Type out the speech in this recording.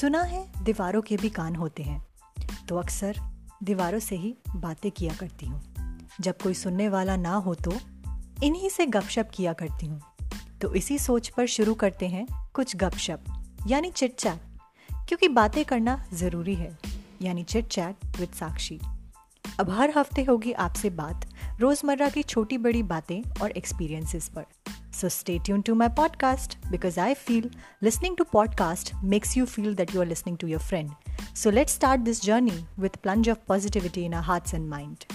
सुना है, दीवारों के भी कान होते हैं। तो अक्सर दीवारों से ही बातें किया करती हूँ। जब कोई सुनने वाला ना हो तो इन्हीं से गपशप किया करती हूँ। तो इसी सोच पर शुरू करते हैं कुछ गपशप, यानी चिट चैट क्योंकि बातें करना ज़रूरी है, यानी चिट चैट विद साक्षी। अब हर हफ़्ते होगी आपसे बात रोज़मर्रा की छोटी बड़ी बातें और एक्सपीरियंसेस पर। So stay tuned to my podcast because I feel listening to podcast makes you feel that you are listening to your friend. So let's start this journey with plunge of positivity in our hearts and mind.